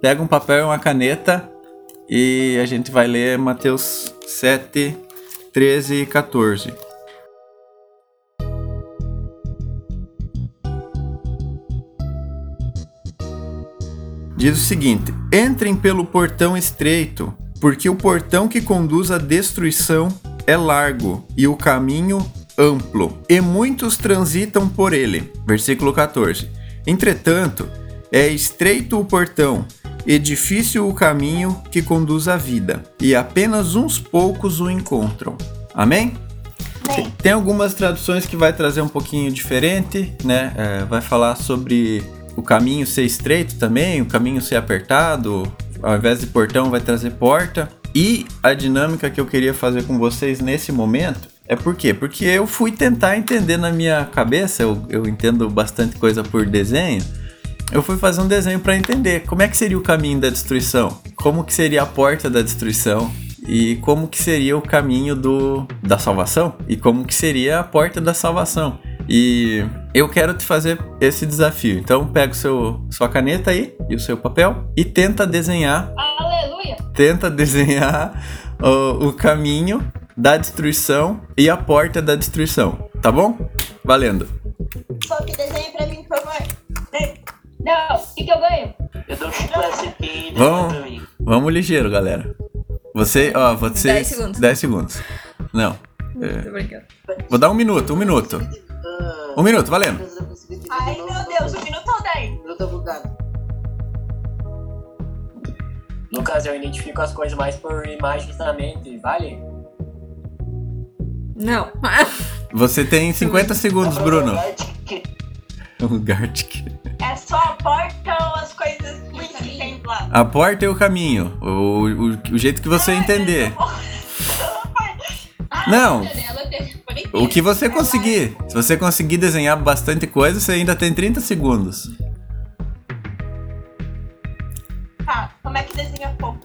pega um papel e uma caneta e a gente vai ler Mateus 7, 13 e 14. Diz o seguinte: Entrem pelo portão estreito, porque o portão que conduz à destruição é largo e o caminho amplo, e muitos transitam por ele. Versículo 14. Entretanto, é estreito o portão e difícil o caminho que conduz à vida, e apenas uns poucos o encontram. Amém? Bem, Tem algumas traduções que vai trazer um pouquinho diferente, né? É, vai falar sobre o caminho ser estreito também, o caminho ser apertado, ao invés de portão vai trazer porta. E a dinâmica que eu queria fazer com vocês nesse momento é por quê? Porque eu fui tentar entender na minha cabeça, eu, eu entendo bastante coisa por desenho, eu fui fazer um desenho para entender como é que seria o caminho da destruição, como que seria a porta da destruição e como que seria o caminho do da salvação e como que seria a porta da salvação. E eu quero te fazer esse desafio. Então pega o seu sua caneta aí e o seu papel e tenta desenhar, aleluia. tenta desenhar o, o caminho da destruição e a porta da destruição, tá bom? Valendo. Só que desenhe pra mim, por favor. Não, o que, que eu ganho? Eu dou um chiclete e Vamos. Vamos ligeiro, galera. Você, ó, você 10 segundos. 10 segundos. Não. É, vou dar um minuto, um minuto. Um minuto, valendo. Ai, meu. Deus, o minuto ou 10? Eu tô bugado. Lucas, eu identifico as coisas mais por imagens na mente, vale? Não. Você tem 50 segundos, Bruno. O Gartic. É só a porta ou as coisas ruins que tem lá? A porta é o caminho. O, o, o jeito que você entender. Não, o que você conseguir. Se você conseguir desenhar bastante coisa, você ainda tem 30 segundos. Tá, como é que desenha pouco?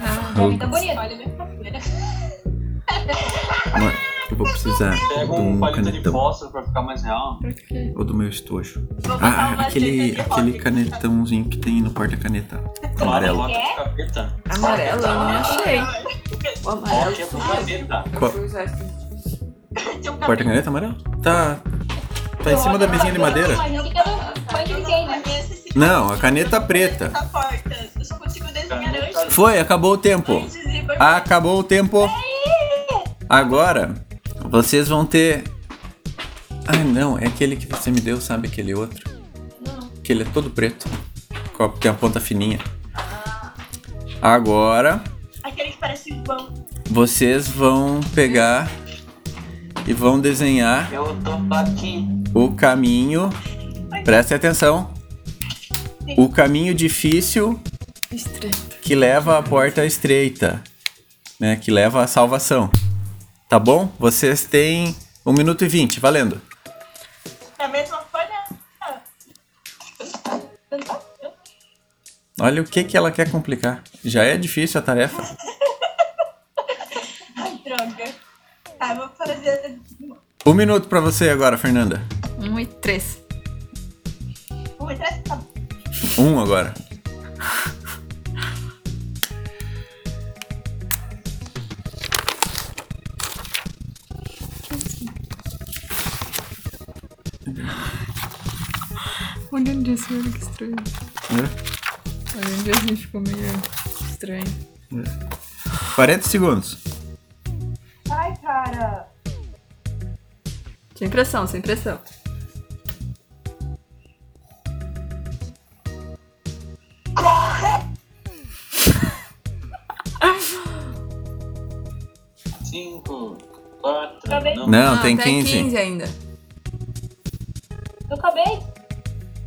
Ah, tá bonito. Olha minha. Eu vou precisar Pega de um um de canetão. pra ficar mais real. por quê? Ou do meu estojo. Vou botar Ah, uma aquele, de aquele rock. canetãozinho que tem no porta-caneta. Claro, Amarelo. de capeta. Amarelo, eu não achei. O amarelo. Rock é pro planeta. Qual? Eu fui usar esse. Tinha um cabelo. Porta-caneta amarelo? Tá. Tá em cima da mesinha de madeira. Mas não põe de ninguém, né? Não, a caneta preta. Essa porta. Eu só consigo desenhar antes. Foi, acabou o tempo. Antes de ir Acabou o tempo. Agora, vocês vão ter. Ah, não, é aquele que você me deu, sabe? Aquele outro. Que ele é todo preto. Com a- Tem a ponta fininha. Agora, Aquele que parece vão. vocês vão pegar e vão desenhar Eu tô aqui. o caminho. Prestem atenção. O caminho difícil Estreito. que leva à porta estreita, né? Que leva à salvação. Tá bom? Vocês têm 1 minuto e 20, valendo. É a mesma folha? Olha o que, que ela quer complicar. Já é difícil a tarefa. Ai, droga. Tá, eu vou fazer. Um minuto pra você agora, Fernanda. Um e três. Vou entrar. Tá. Um agora. Olha onde esse olho que estranho. É, Olha onde a gente ficou meio estranho. 40 segundos. Ai, cara. Sem pressão, sem pressão. Cinco, quatro. Acabei. Não. Não, tem tem 15. 15 ainda.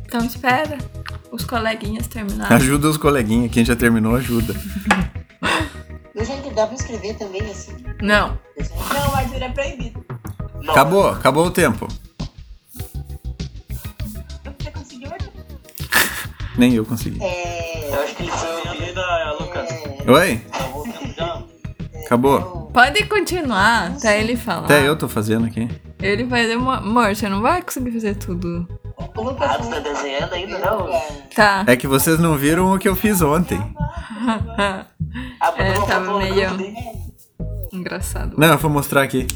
Então espera. Os coleguinhas terminarem. Ajuda os coleguinhas. Quem já terminou, ajuda. Gente, dá pra escrever também assim. Não. Não, Arthur é proibido. Não. Acabou, acabou o tempo. Você conseguiu? Nem eu consegui. É. Eu acho que ele foi ouvida, Lucas. é, Oi? Acabou o tempo já? Acabou? Pode continuar até ele falar. Até eu tô fazendo aqui. Ele vai demorar. Amor, você não vai conseguir fazer tudo. Ah, tu tá desenhando ainda, não? Tá. É que vocês não viram o que eu fiz ontem. Ah, É, tava no meio-. Engraçado. Não, eu vou mostrar aqui.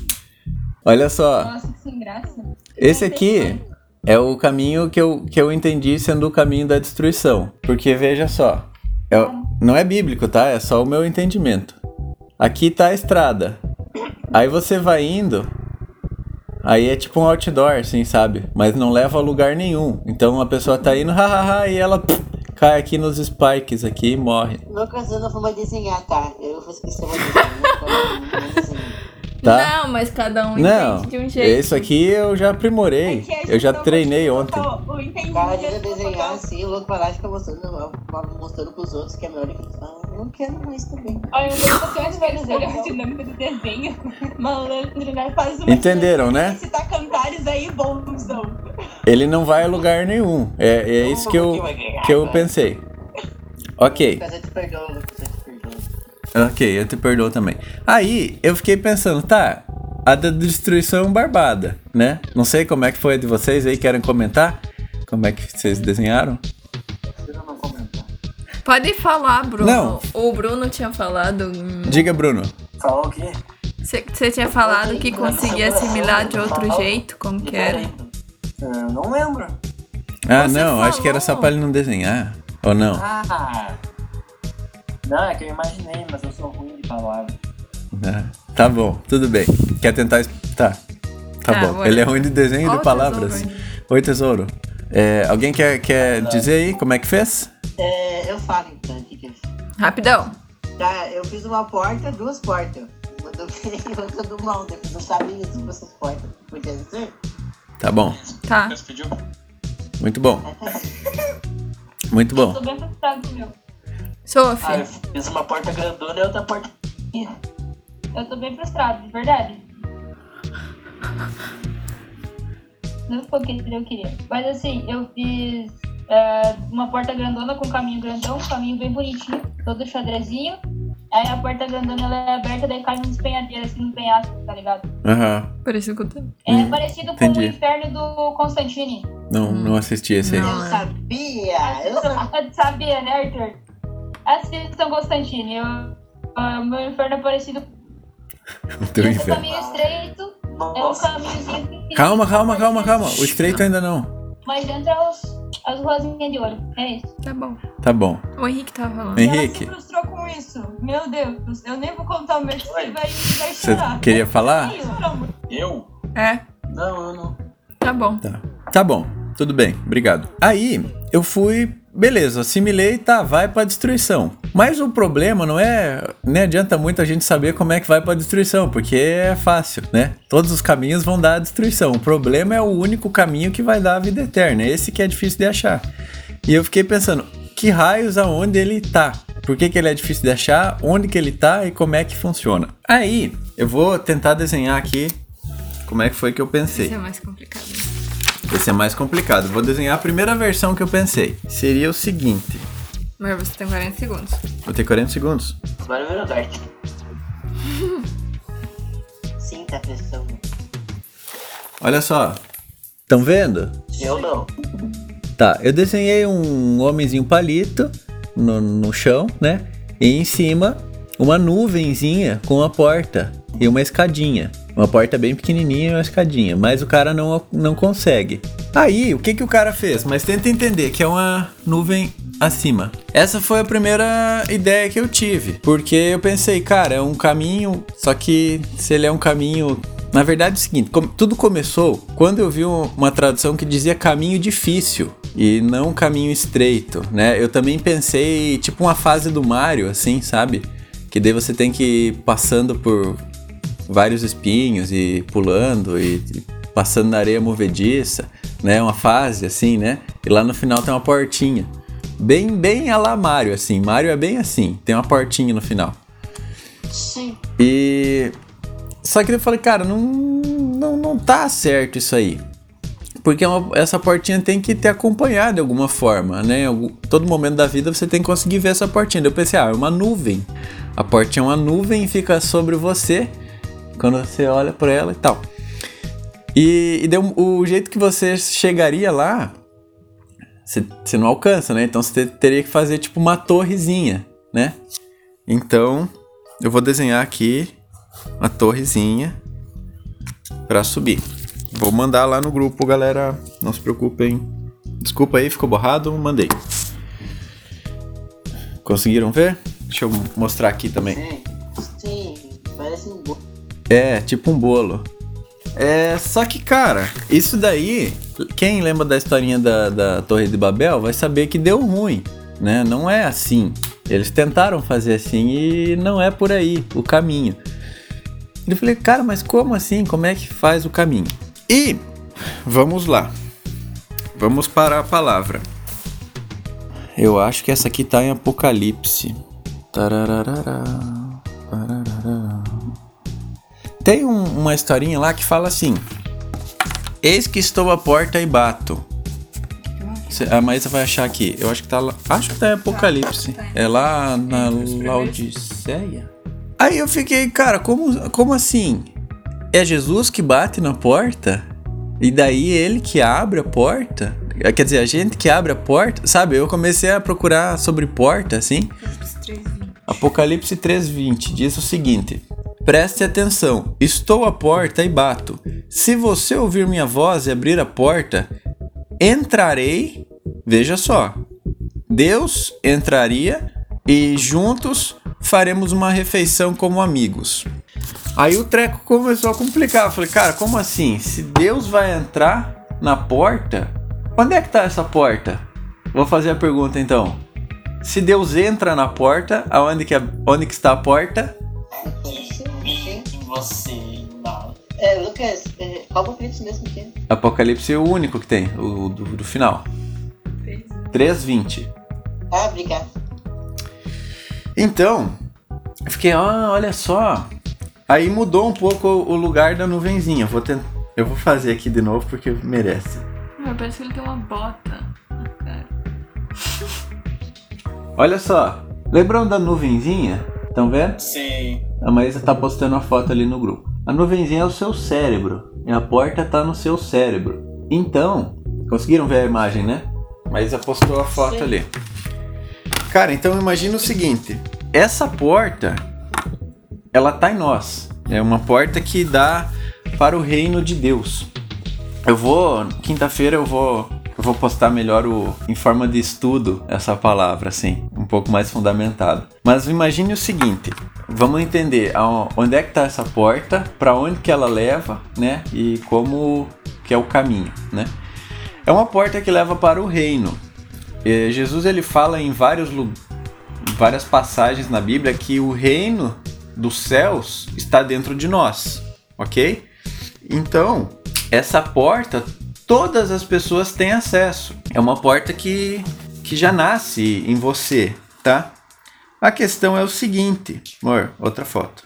Olha só. Nossa, que sem graça. Esse aqui é o caminho que eu, que eu entendi sendo o caminho da destruição. Porque veja só. é não é bíblico, tá? É só o meu entendimento. Aqui tá a estrada. Aí você vai indo. Aí é tipo um outdoor, assim, sabe? Mas não leva a lugar nenhum. Então a pessoa tá indo, hahaha, e ela pff, cai aqui nos spikes aqui e morre. Lucas, eu não vou desenhar, tá? Eu vou esquecer mais desenhar. eu não vou desenhar. Tá? Não, mas cada um Não, entende de um jeito. isso aqui eu já aprimorei. É Eu já não treinei ontem. O entendimento Cara, de desenhar assim, o louco vai lá fica mostrando, mostrando pros outros que é melhor que não quero mais também. Olha, eu não sei se vai dizer. A dinâmica do desenho. Malandro, né? Faz uma Entenderam, né? Citar cantares aí, bonzão. Ele não vai a lugar nenhum. É, é isso que eu, que eu pensei. Ok. Lucas, eu te perdoo, Lucas, eu te perdoo. Ok, eu te perdoo também. Aí eu fiquei pensando, tá, a da destruição é barbada, né? Não sei como é que foi a de vocês aí, querem comentar? Como é que vocês desenharam? Pode falar, Bruno. Não. O Bruno tinha falado. Diga, Bruno. Falou o quê? Você tinha falado que conseguia assimilar de outro jeito, como que era? Eu não lembro. Ah, Você não, acho que era só falou. pra ele não desenhar. Ou não? Ah! Não, é que eu imaginei, mas eu sou ruim de palavras. Ah, tá bom, tudo bem. Quer tentar. Tá. Tá Tá, bom. Ele é ruim de desenho e de palavras. tesouro Oi, tesouro. É, alguém quer, quer dizer aí como é que fez? É, eu falo então, o que que eu fiz? Rapidão. Tá, eu fiz uma porta, duas portas. Uma do bem e outra do mal. Depois eu sabia se essas portas podia ser. Tá bom. Tá. Muito bom. Muito bom. Tô bem frustrado com o meu. Ah, Sophie. eu fiz uma porta grandona e outra porta. Eu tô bem frustrado, de verdade. Não foi o que eu queria. Mas assim, eu fiz é, uma porta grandona com caminho grandão, um caminho bem bonitinho, todo xadrezinho. Aí a porta grandona ela é aberta, daí cai nos penhadeiros, assim, no penhasco, tá ligado? Aham. Parecido com o. É Hum, parecido com entendi. o inferno do Constantine. Não, não assisti esse aí. Não. Eu sabia! Eu sabia! Eu sabia, né, Arthur? Assistam Constantine. Eu, ah, O meu inferno é parecido O teu com um inferno. caminho estreito. É um caminhozinho Calma, calma, calma, calma. O estreito ainda não. Mas entra as, as rosinhas de ouro. É isso. Tá bom. Tá bom. O Henrique tava falando. E ela se Henrique, frustrou com isso. Meu Deus, eu nem vou contar o meu que você vai, vai você chorar. queria falar? Eu? É, não, eu não. tá bom. Tá. Tá bom. Tudo bem. Obrigado. Aí, eu fui. Beleza, assimilei, tá, vai pra destruição. Mas o problema não é. Nem adianta muito a gente saber como é que vai pra destruição, porque é fácil, né? Todos os caminhos vão dar a destruição. O problema é o único caminho que vai dar a vida eterna. Esse que é difícil de achar. E eu fiquei pensando, que raios aonde ele tá? Por que, que ele é difícil de achar? Onde que ele tá e como é que funciona? Aí, eu vou tentar desenhar aqui como é que foi que eu pensei. Isso é mais complicado. Esse é mais complicado. Vou desenhar a primeira versão que eu pensei. Seria o seguinte. Mas você tem 40 segundos. Vou ter 40 segundos. Agora virou Dart. Sinta a pressão. Olha só. Estão vendo? Eu não. Tá, eu desenhei um homenzinho palito no, no chão, né? E em cima uma nuvenzinha com uma porta e uma escadinha. Uma porta bem pequenininha e uma escadinha, mas o cara não, não consegue. Aí, o que que o cara fez? Mas tenta entender que é uma nuvem acima. Essa foi a primeira ideia que eu tive, porque eu pensei, cara, é um caminho, só que se ele é um caminho na verdade é o seguinte, tudo começou quando eu vi um- uma tradução que dizia caminho difícil e não caminho estreito, né? Eu também pensei tipo uma fase do Mario, assim, sabe? Que daí você tem que ir passando por vários espinhos e pulando e, e passando na areia movediça, né? Uma fase assim, né? E lá no final tem uma portinha. Bem, bem a lá Mario, assim. Mario é bem assim, tem uma portinha no final. Sim. E. Só que eu falei, cara, não, não, não tá certo isso aí. Porque é uma- essa portinha tem que ter acompanhado de alguma forma, né? Algum- todo momento da vida você tem que conseguir ver essa portinha. Daí eu pensei, ah, é uma nuvem. A portinha é uma nuvem e fica sobre você quando você olha pra ela e tal. E, e deu, o jeito que você chegaria lá você, você não alcança, né? Então você teria que fazer tipo uma torrezinha, né? Então eu vou desenhar aqui uma torrezinha para subir. Vou mandar lá no grupo, galera. Não se preocupem. Desculpa aí, ficou borrado, mandei. Conseguiram ver? Deixa eu mostrar aqui também. É, tipo um bolo. É, só que, cara, isso daí, quem lembra da historinha da, da Torre de Babel vai saber que deu ruim, né? Não é assim. Eles tentaram fazer assim e não é por aí o caminho. Eu falei, cara, mas como assim? Como é que faz o caminho? E vamos lá. Vamos para a palavra. Eu acho que essa aqui tá em Apocalipse. Tarararara, tararara. Tem um- uma historinha lá que fala assim: Eis que estou à porta e bato. Cê- A Maísa vai achar aqui. Eu acho que tá lá. Acho que tá em Apocalipse. É lá na Laodiceia. Aí eu fiquei, cara, como, como assim? É Jesus que bate na porta? E daí ele que abre a porta? É, Quer dizer, a gente que abre a porta? Sabe, eu comecei a procurar sobre porta, assim. Apocalipse 3:20 diz o seguinte: Preste atenção, estou à porta e bato. Se você ouvir minha voz e abrir a porta, entrarei. Veja só, Deus entraria e juntos faremos uma refeição como amigos. Aí o treco começou a complicar. Eu falei, cara, como assim? Se Deus vai entrar na porta, onde é que tá essa porta? Vou fazer a pergunta então. Se Deus entra na porta, aonde que, onde que está a porta? Você não. É, Lucas, é, qual apocalipse mesmo que é? Apocalipse é o único que tem, o do, do final. 3.20. Ah, obrigado. Então, eu fiquei, ah, olha só. Aí mudou um pouco o lugar da nuvenzinha. Vou tent... Eu vou fazer aqui de novo porque merece. Mas parece que ele tem uma bota na cara. Olha só. Lembram da nuvenzinha? Estão vendo? Sim. A Maísa tá postando a foto ali no grupo. A nuvenzinha é o seu cérebro. E a porta tá no seu cérebro. Então, conseguiram ver a imagem, né? A Maísa postou a foto Sim. ali. Cara, então imagina o seguinte. Essa porta, ela tá em nós. É uma porta que dá para o reino de Deus. Eu vou, quinta-feira eu vou, eu vou postar melhor o, em forma de estudo essa palavra, assim, um pouco mais fundamentado. Mas imagine o seguinte, vamos entender onde é que está essa porta, para onde que ela leva, né, e como que é o caminho, né? É uma porta que leva para o reino. Eh, Jesus ele fala em vários várias passagens na Bíblia que o reino dos céus está dentro de nós, ok? Então, essa porta, todas as pessoas têm acesso. É uma porta que, que já nasce em você, tá? A questão é o seguinte, amor, outra foto.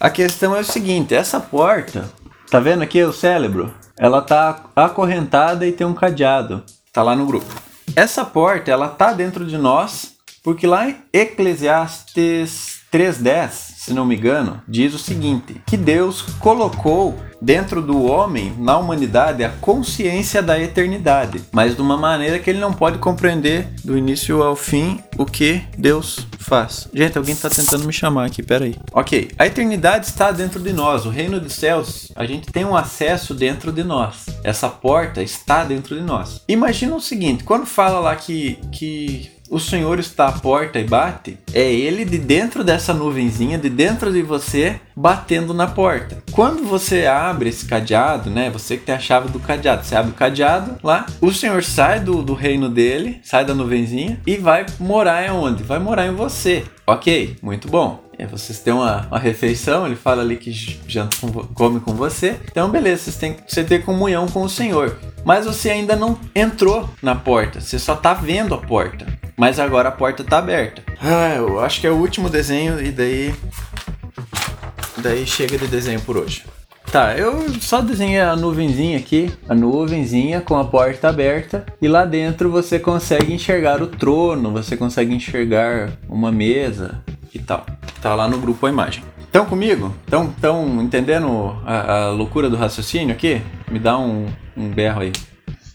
A questão é o seguinte, essa porta, tá vendo aqui o cérebro? Ela tá acorrentada e tem um cadeado. Tá lá no grupo. Essa porta, ela tá dentro de nós, porque lá em Eclesiastes 3:10, se não me engano, diz o seguinte: que Deus colocou dentro do homem, na humanidade, a consciência da eternidade, mas de uma maneira que ele não pode compreender do início ao fim o que Deus faz. Gente, alguém tá tentando me chamar aqui, peraí. Ok, a eternidade está dentro de nós, o reino dos céus, a gente tem um acesso dentro de nós. Essa porta está dentro de nós. Imagina o seguinte, quando fala lá que, que o Senhor está à porta e bate, é ele de dentro dessa nuvenzinha, de dentro de você, batendo na porta. Quando você abre esse cadeado, né? Você que tem a chave do cadeado, você abre o cadeado lá, o Senhor sai do, do reino dele, sai da nuvenzinha e vai morar onde? Vai morar em você. Ok, muito bom. É, vocês têm uma, uma refeição, ele fala ali que janta com, come com você. Então, beleza, vocês têm que ter comunhão com o Senhor. Mas você ainda não entrou na porta, você só tá vendo a porta. Mas agora a porta tá aberta. Ah, eu acho que é o último desenho e daí. Daí chega de desenho por hoje. Tá, eu só desenhei a nuvenzinha aqui, a nuvenzinha com a porta aberta, e lá dentro você consegue enxergar o trono, você consegue enxergar uma mesa e tal. Tá lá no grupo a imagem. Estão comigo? Estão tão entendendo a, a loucura do raciocínio aqui? Me dá um, um berro aí.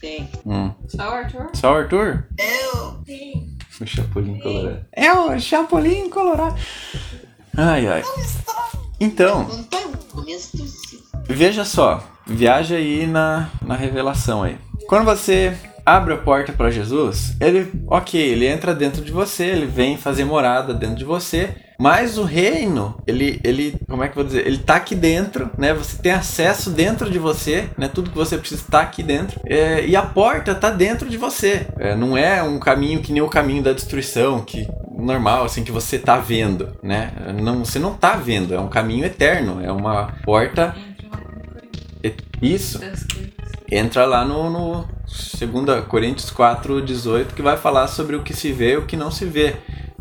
Sim. Hum. Só o Arthur? Só o Arthur? Eu. O Chapolin Colorado. É o Chapolin Colorado. Ai, ai. Então, tá veja só. Viaja aí na, na revelação aí. Quando você abre a porta para Jesus, ele, ok, ele entra dentro de você, ele vem fazer morada dentro de você. Mas o reino, ele, ele, como é que eu vou dizer? Ele tá aqui dentro, né? Você tem acesso dentro de você, né? Tudo que você precisa tá aqui dentro. É, e a porta tá dentro de você. É, não é um caminho que nem o caminho da destruição, que normal, assim, que você tá vendo, né? Não, você não tá vendo, é um caminho eterno, é uma porta. Isso entra lá no, no 2 Coríntios 4, 18, que vai falar sobre o que se vê e o que não se vê.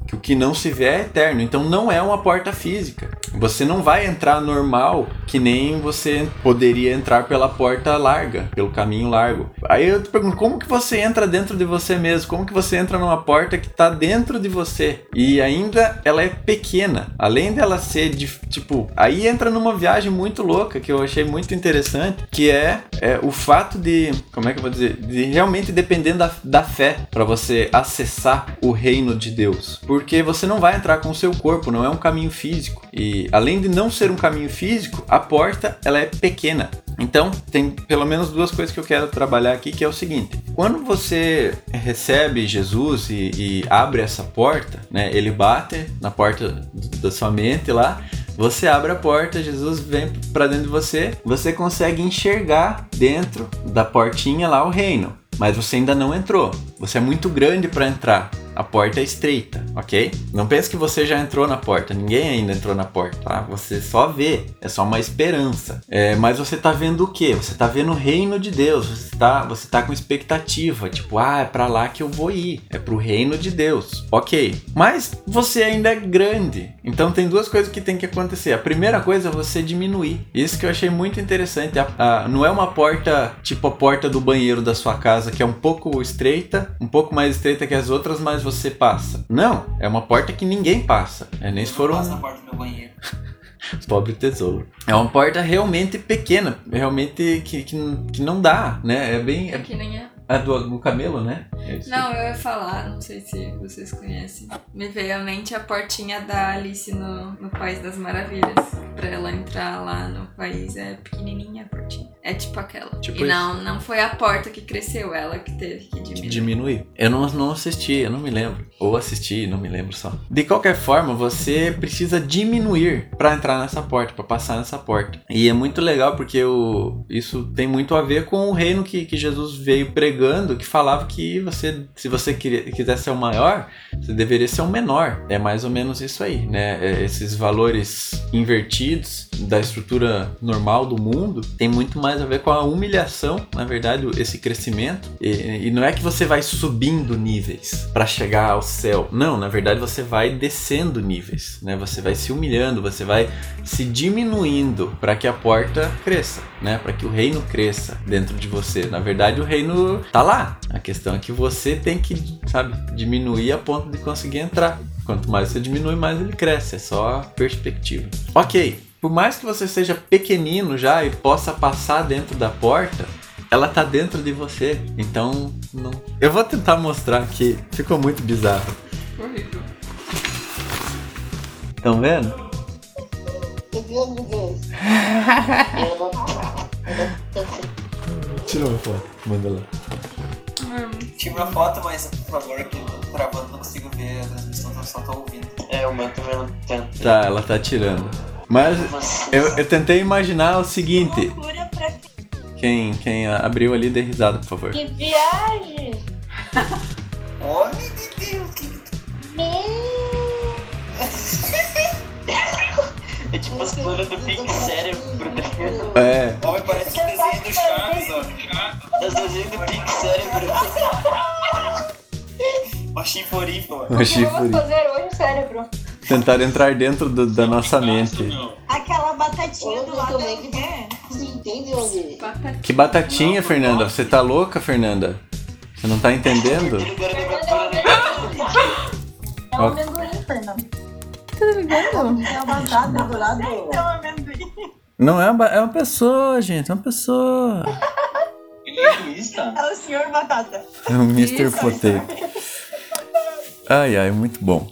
Que o que não se vê é eterno. Então não é uma porta física. Você não vai entrar normal que nem você poderia entrar pela porta larga, pelo caminho largo. Aí eu te pergunto, como que você entra dentro de você mesmo? Como que você entra numa porta que está dentro de você? E ainda ela é pequena. Além dela ser de tipo, aí entra numa viagem muito louca que eu achei muito interessante, que é, é o fato de, como é que eu vou dizer, de realmente depender da, da fé para você acessar o reino de Deus. Porque você não vai entrar com o seu corpo, não é um caminho físico. E além de não ser um caminho físico, a porta ela é pequena. Então, tem pelo menos duas coisas que eu quero trabalhar aqui, que é o seguinte: quando você recebe Jesus e, e abre essa porta, né? Ele bate na porta da sua mente lá. Você abre a porta, Jesus vem para dentro de você, você consegue enxergar dentro da portinha lá o reino, mas você ainda não entrou. Você é muito grande para entrar. A porta é estreita, ok? Não pense que você já entrou na porta. Ninguém ainda entrou na porta, tá? Você só vê. É só uma esperança. É, mas você tá vendo o quê? Você tá vendo o reino de Deus. Você tá, você tá com expectativa. Tipo, ah, é pra lá que eu vou ir. É pro reino de Deus. Ok. Mas você ainda é grande. Então tem duas coisas que tem que acontecer. A primeira coisa é você diminuir. Isso que eu achei muito interessante. A- a- não é uma porta tipo a porta do banheiro da sua casa, que é um pouco estreita, um pouco mais estreita que as outras, mas você passa. Não, é uma porta que ninguém passa. É nem se for Passa na um porta do meu banheiro. pobre tesouro. É uma porta realmente pequena, realmente que, que, que não dá, né? É bem. É É, que nem é. É do, do camelo, né? É. Não, eu ia falar, não sei se vocês conhecem. Me veio à mente a portinha da Alice no, no País das Maravilhas. Pra ela entrar lá no país é pequenininha a portinha. É tipo aquela. Tipo e não, não foi a porta que cresceu, ela que teve que que diminuir. diminuir. Eu não, não assisti, eu não me lembro. Ou assisti, não me lembro só. De qualquer forma, você precisa diminuir para entrar nessa porta, para passar nessa porta. E é muito legal porque o, isso tem muito a ver com o reino que, que Jesus veio pregando, que falava que você, se você queria, quiser ser o maior, você deveria ser o menor. É mais ou menos isso aí, né? É, Esses valores invertidos da estrutura normal do mundo tem muito mais a ver com a humilhação, na verdade, esse crescimento. E, e não é que você vai subindo níveis para chegar ao céu. Não, na verdade você vai descendo níveis, né? Você vai se humilhando, você vai se diminuindo para que a porta cresça, né? Para que o reino cresça dentro de você. Na verdade, o reino tá lá. A questão é que você tem que, sabe, diminuir a ponto de conseguir entrar. Quanto mais você diminui, mais ele cresce. É só perspectiva. Ok. Por mais que você seja pequenino já e possa passar dentro da porta, ela tá dentro de você. Então, não. Eu vou tentar mostrar aqui. Ficou muito bizarro. Horrível. Estão vendo? Tira uma foto. Manda lá. Tira uma foto, mas por favor, que eu tô travando, não consigo ver a transmissão, eu só tô ouvindo. É, o meu também não tanto. Tá, ela tá tirando. Mas eu, eu tentei imaginar o seguinte. Quem, quem abriu ali, dê risada, por favor. Que viagem! Olha de Deus, que É tipo as colunas do Pink Cérebro. É, Homem parece o desenho do Chaves, ó. As desenhos do Pink Cérebro. Uma chiforifa, ó. o O que vamos fazer hoje, cérebro? Tentar entrar dentro do- da nossa mente. aquela batatinha do Olha lado também que é. Você entende onde? Que batatinha, Fernanda? Você tá louca, Fernanda? Você não tá entendendo? É um amendoim, Fernando. É a batata do lado. É um amendoim. Não é uma, é uma pessoa, gente, é uma pessoa. Vista? É o senhor Batata. O Mr. Potato. Ai, ai, muito bom.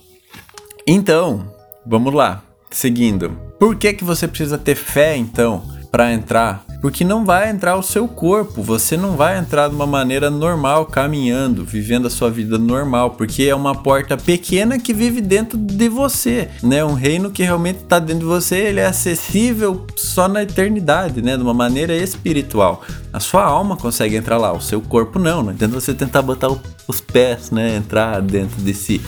Então, vamos lá. Seguindo. Por que que você precisa ter fé, então, para entrar? Porque não vai entrar o seu corpo. Você não vai entrar de uma maneira normal, caminhando, vivendo a sua vida normal. Porque é uma porta pequena que vive dentro de você, né? Um reino que realmente está dentro de você. Ele é acessível só na eternidade, né? De uma maneira espiritual. A sua alma consegue entrar lá, o seu corpo não. Não adianta você tentar botar os pés, né? Entrar dentro de si.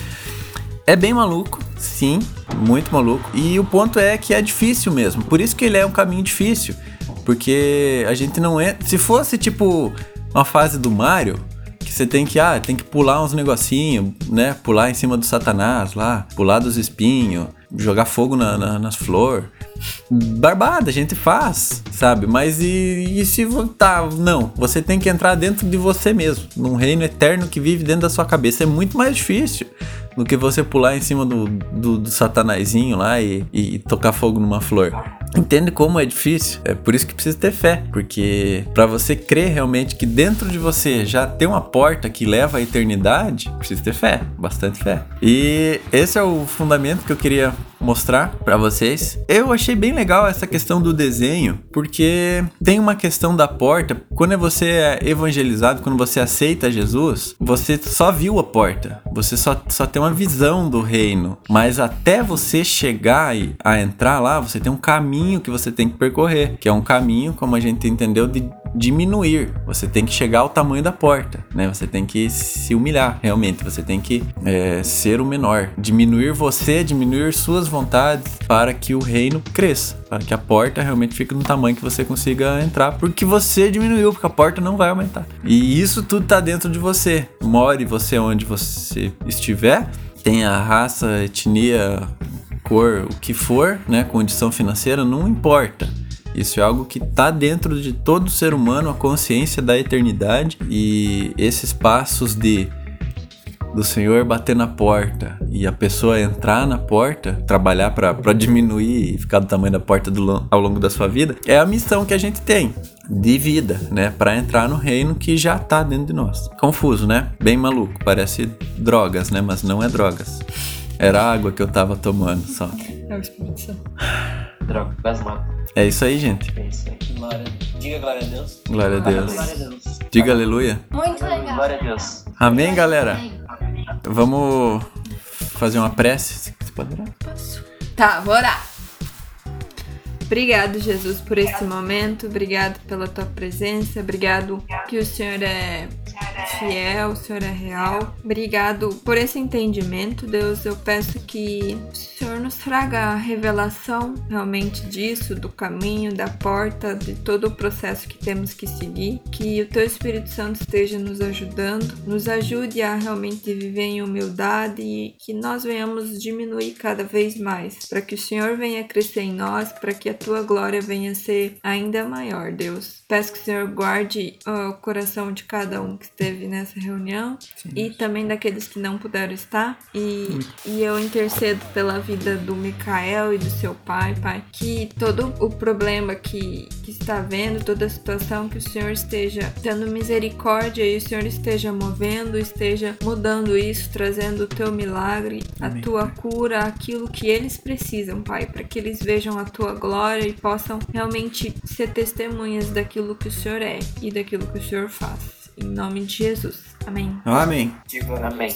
É bem maluco, sim, muito maluco. E o ponto é que é difícil mesmo. Por isso que ele é um caminho difícil. Porque a gente não é. Se fosse tipo uma fase do Mario, que você tem que, ah, tem que pular uns negocinhos, né? Pular em cima do Satanás lá, pular dos espinhos, jogar fogo na, na- nas flores. Barbada, a gente faz, sabe? Mas e, e se tá, não, você tem que entrar dentro de você mesmo, num reino eterno que vive dentro da sua cabeça. É muito mais difícil do que você pular em cima do, do, do satanazinho lá e, e tocar fogo numa flor. Entende como é difícil? É por isso que precisa ter fé, porque para você crer realmente que dentro de você já tem uma porta que leva à eternidade, precisa ter fé, bastante fé. E esse é o fundamento que eu queria mostrar para vocês. Eu achei bem legal essa questão do desenho, porque tem uma questão da porta. Quando você é evangelizado, quando você aceita Jesus, você só viu a porta. Você só, só tem uma visão do reino. Mas até você chegar e- a entrar lá, você tem um caminho que você tem que percorrer, que é um caminho, como a gente entendeu, de diminuir. Você tem que chegar ao tamanho da porta, né? Você tem que se humilhar, realmente. Você tem que é, ser o menor. Diminuir você, diminuir suas vontades para que o reino cresça. Para que a porta realmente fique no tamanho que você consiga entrar. Porque você diminuiu, porque a porta não vai aumentar. E isso tudo tá dentro de você. More você onde você estiver. Tenha raça, etnia, cor, o que for, né? Condição financeira, não importa. Isso é algo que está dentro de todo ser humano, a consciência da eternidade e esses passos de do Senhor bater na porta e a pessoa entrar na porta, trabalhar para diminuir e ficar do tamanho da porta do ao longo da sua vida, é a missão que a gente tem de vida, né, para entrar no reino que já tá dentro de nós. Confuso, né? Bem maluco, parece drogas, né, mas não é drogas. Era água que eu tava tomando só. É o Espírito Santo. Droga, quase mato. É isso aí, gente. É isso aí. Glória. Diga glória a Deus. Glória a Deus. Glória a Deus. Diga aleluia. Muito legal. Glória a Deus. Amém, galera? Vamos fazer uma prece. Você pode orar? Tá, vou orar. Obrigado, Jesus, por esse momento. Obrigado pela tua presença. Obrigado que o Senhor é fiel, o Senhor é real. Obrigado por esse entendimento, Deus. Eu peço que o Senhor nos traga a revelação realmente disso, do caminho, da porta, de todo o processo que temos que seguir. Que o teu Espírito Santo esteja nos ajudando, nos ajude a realmente viver em humildade e que nós venhamos diminuir cada vez mais, para que o Senhor venha crescer em nós, para que a tua glória venha ser ainda maior, Deus. Peço que o Senhor guarde ó, o coração de cada um que esteve nessa reunião e também daqueles que não puderam estar. E, e eu intercedo pela vida do Micael e do seu pai, pai, que todo o problema que, que está vendo, toda a situação, que o Senhor esteja tendo misericórdia e o Senhor esteja movendo, esteja mudando isso, trazendo o teu milagre, a Amém, tua cura, aquilo que eles precisam, pai, para que eles vejam a tua glória e possam realmente ser testemunhas daquilo que o Senhor é e daquilo que o Senhor faz. Em nome de Jesus. Amém. Amém. Deus. Amém.